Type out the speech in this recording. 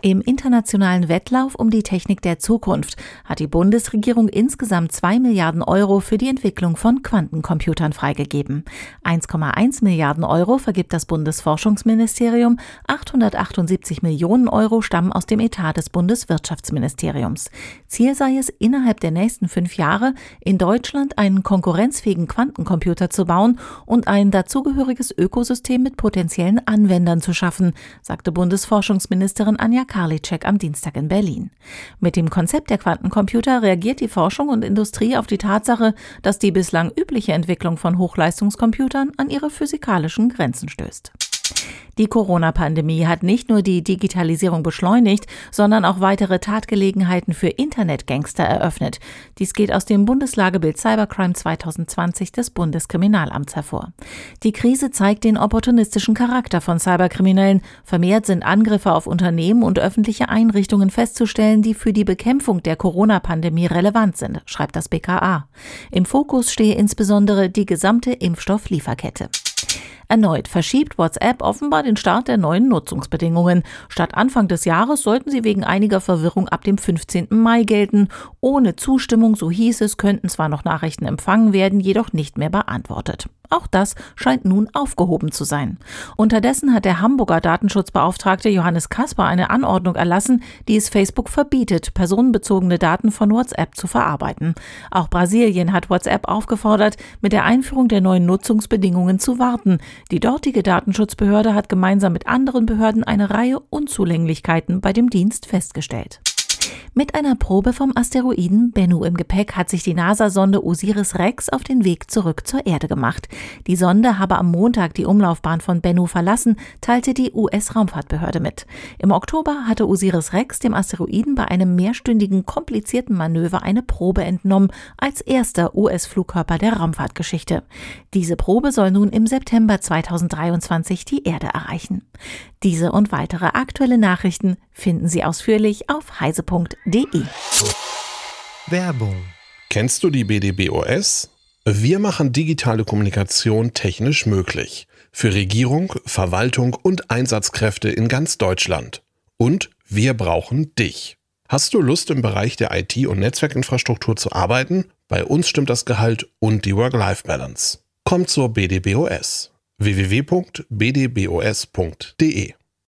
Im internationalen Wettlauf um die Technik der Zukunft hat die Bundesregierung insgesamt 2 Milliarden Euro für die Entwicklung von Quantencomputern freigegeben. 1,1 Milliarden Euro vergibt das Bundesforschungsministerium, 878 Millionen Euro stammen aus dem Etat des Bundeswirtschaftsministeriums. Ziel sei es, innerhalb der nächsten fünf Jahre in Deutschland einen konkurrenzfähigen Quantencomputer zu bauen und ein dazugehöriges Ökosystem mit potenziellen Anwendern zu schaffen, sagte Bundesforschungsministerin Anja Karliczek am Dienstag in Berlin. Mit dem Konzept der Quantencomputer reagiert die Forschung und Industrie auf die Tatsache, dass die bislang übliche Entwicklung von Hochleistungscomputern an ihre physikalischen Grenzen stößt. Die Corona-Pandemie hat nicht nur die Digitalisierung beschleunigt, sondern auch weitere Tatgelegenheiten für Internetgangster eröffnet. Dies geht aus dem Bundeslagebild Cybercrime 2020 des Bundeskriminalamts hervor. Die Krise zeigt den opportunistischen Charakter von Cyberkriminellen. Vermehrt sind Angriffe auf Unternehmen und öffentliche Einrichtungen festzustellen, die für die Bekämpfung der Corona-Pandemie relevant sind, schreibt das BKA. Im Fokus stehe insbesondere die gesamte Impfstofflieferkette. Erneut verschiebt WhatsApp offenbar den Start der neuen Nutzungsbedingungen. Statt Anfang des Jahres sollten sie wegen einiger Verwirrung ab dem 15. Mai gelten. Ohne Zustimmung, so hieß es, könnten zwar noch Nachrichten empfangen werden, jedoch nicht mehr beantwortet. Auch das scheint nun aufgehoben zu sein. Unterdessen hat der Hamburger Datenschutzbeauftragte Johannes Kasper eine Anordnung erlassen, die es Facebook verbietet, personenbezogene Daten von WhatsApp zu verarbeiten. Auch Brasilien hat WhatsApp aufgefordert, mit der Einführung der neuen Nutzungsbedingungen zu warten. Die dortige Datenschutzbehörde hat gemeinsam mit anderen Behörden eine Reihe Unzulänglichkeiten bei dem Dienst festgestellt. Mit einer Probe vom Asteroiden Bennu im Gepäck hat sich die NASA-Sonde Osiris-Rex auf den Weg zurück zur Erde gemacht. Die Sonde habe am Montag die Umlaufbahn von Bennu verlassen, teilte die US-Raumfahrtbehörde mit. Im Oktober hatte Osiris-Rex dem Asteroiden bei einem mehrstündigen komplizierten Manöver eine Probe entnommen, als erster US-Flugkörper der Raumfahrtgeschichte. Diese Probe soll nun im September 2023 die Erde erreichen. Diese und weitere aktuelle Nachrichten finden Sie ausführlich auf heise.de. Werbung. Kennst du die BDBOS? Wir machen digitale Kommunikation technisch möglich. Für Regierung, Verwaltung und Einsatzkräfte in ganz Deutschland. Und wir brauchen dich. Hast du Lust im Bereich der IT- und Netzwerkinfrastruktur zu arbeiten? Bei uns stimmt das Gehalt und die Work-Life-Balance. Komm zur BDBOS www.bdbos.de